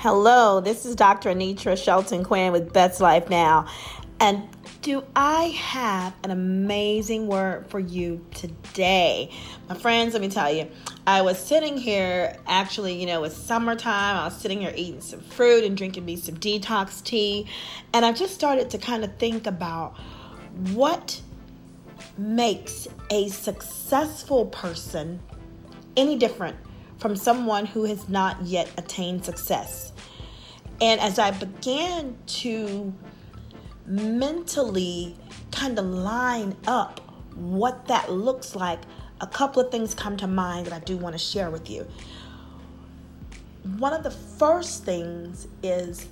Hello, this is Dr. Anitra Shelton Quinn with Best Life Now. And do I have an amazing word for you today? My friends, let me tell you, I was sitting here, actually, you know, it's summertime. I was sitting here eating some fruit and drinking me some detox tea. And I just started to kind of think about what makes a successful person any different from someone who has not yet attained success. And as I began to mentally kind of line up what that looks like, a couple of things come to mind that I do want to share with you. One of the first things is,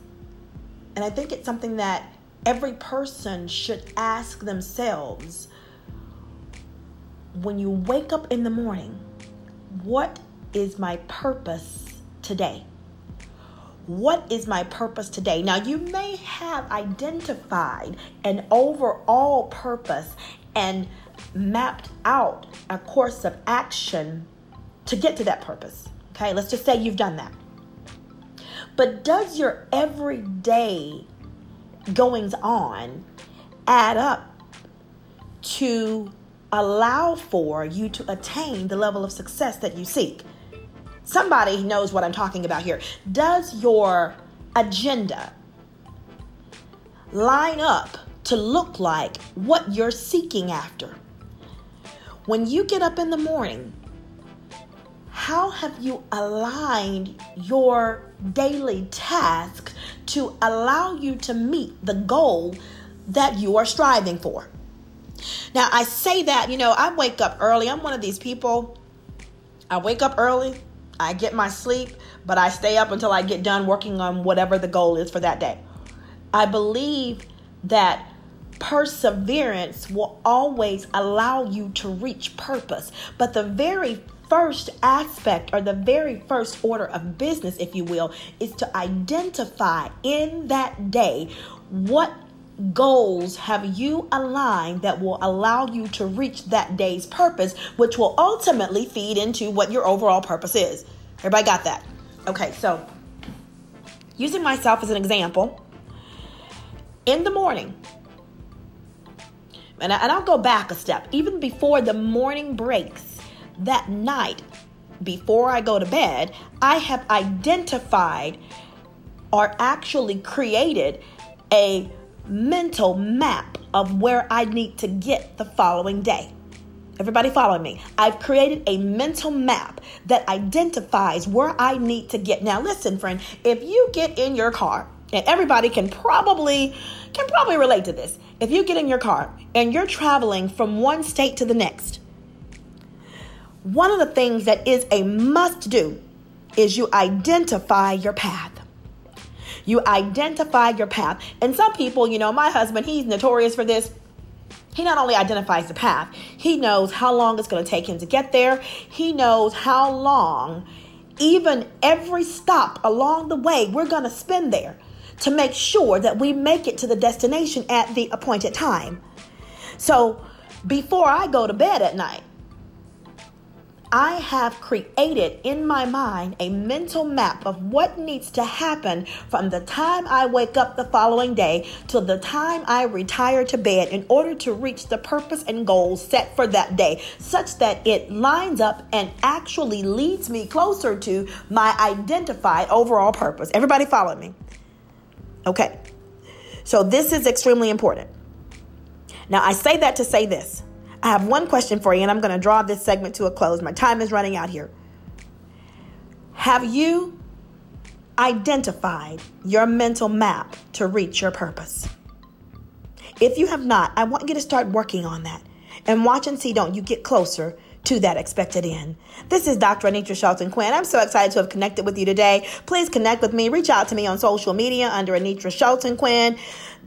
and I think it's something that every person should ask themselves when you wake up in the morning, what is my purpose today? What is my purpose today? Now, you may have identified an overall purpose and mapped out a course of action to get to that purpose. Okay, let's just say you've done that. But does your everyday goings on add up to allow for you to attain the level of success that you seek? Somebody knows what I'm talking about here. Does your agenda line up to look like what you're seeking after? When you get up in the morning, how have you aligned your daily tasks to allow you to meet the goal that you are striving for? Now, I say that, you know, I wake up early. I'm one of these people. I wake up early. I get my sleep, but I stay up until I get done working on whatever the goal is for that day. I believe that perseverance will always allow you to reach purpose. But the very first aspect or the very first order of business, if you will, is to identify in that day what goals have you aligned that will allow you to reach that day's purpose, which will ultimately feed into what your overall purpose is. Everybody got that? Okay, so using myself as an example, in the morning, and, I, will go back a step, even before the morning breaks that night, before I go to bed, I have identified or actually created a mental map of where I need to get the following day. Everybody follow me. I've created a mental map that identifies where I need to get. Now listen, friend, if you get in your car, and everybody can probably can probably relate to this. If you get in your car and you're traveling from one state to the next, one of the things that is a must do is you identify your path. You identify your path. And some people, you know, my husband, he's notorious for this. He not only identifies the path, he knows how long it's going to take him to get there. He knows how long, even every stop along the way, we're going to spend there to make sure that we make it to the destination at the appointed time. So before I go to bed at night, I have created in my mind a mental map of what needs to happen from the time I wake up the following day till the time I retire to bed in order to reach the purpose and goals set for that day, such that it lines up and actually leads me closer to my identified overall purpose. Everybody follow me? Okay. So this is extremely important. Now, I say that to say this. I have one question for you, and I'm going to draw this segment to a close. My time is running out here. Have you identified your mental map to reach your purpose? If you have not, I want you to start working on that and watch and see don't you get closer to that expected end. This is Dr. Anitra Shelton Quinn. I'm so excited to have connected with you today. Please connect with me. Reach out to me on social media under Anitra Shelton Quinn.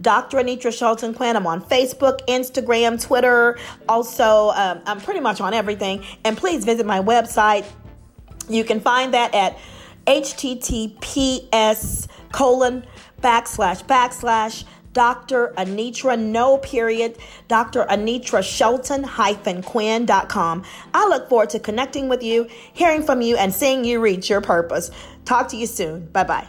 Dr. Anitra Shelton Quinn. I'm on Facebook, Instagram, Twitter. Also, um, I'm pretty much on everything. And please visit my website. You can find that at https colon backslash backslash Dr. Anitra, no period, Dr. Anitra Shelton hyphen Quinn.com. I look forward to connecting with you, hearing from you, and seeing you reach your purpose. Talk to you soon. Bye bye.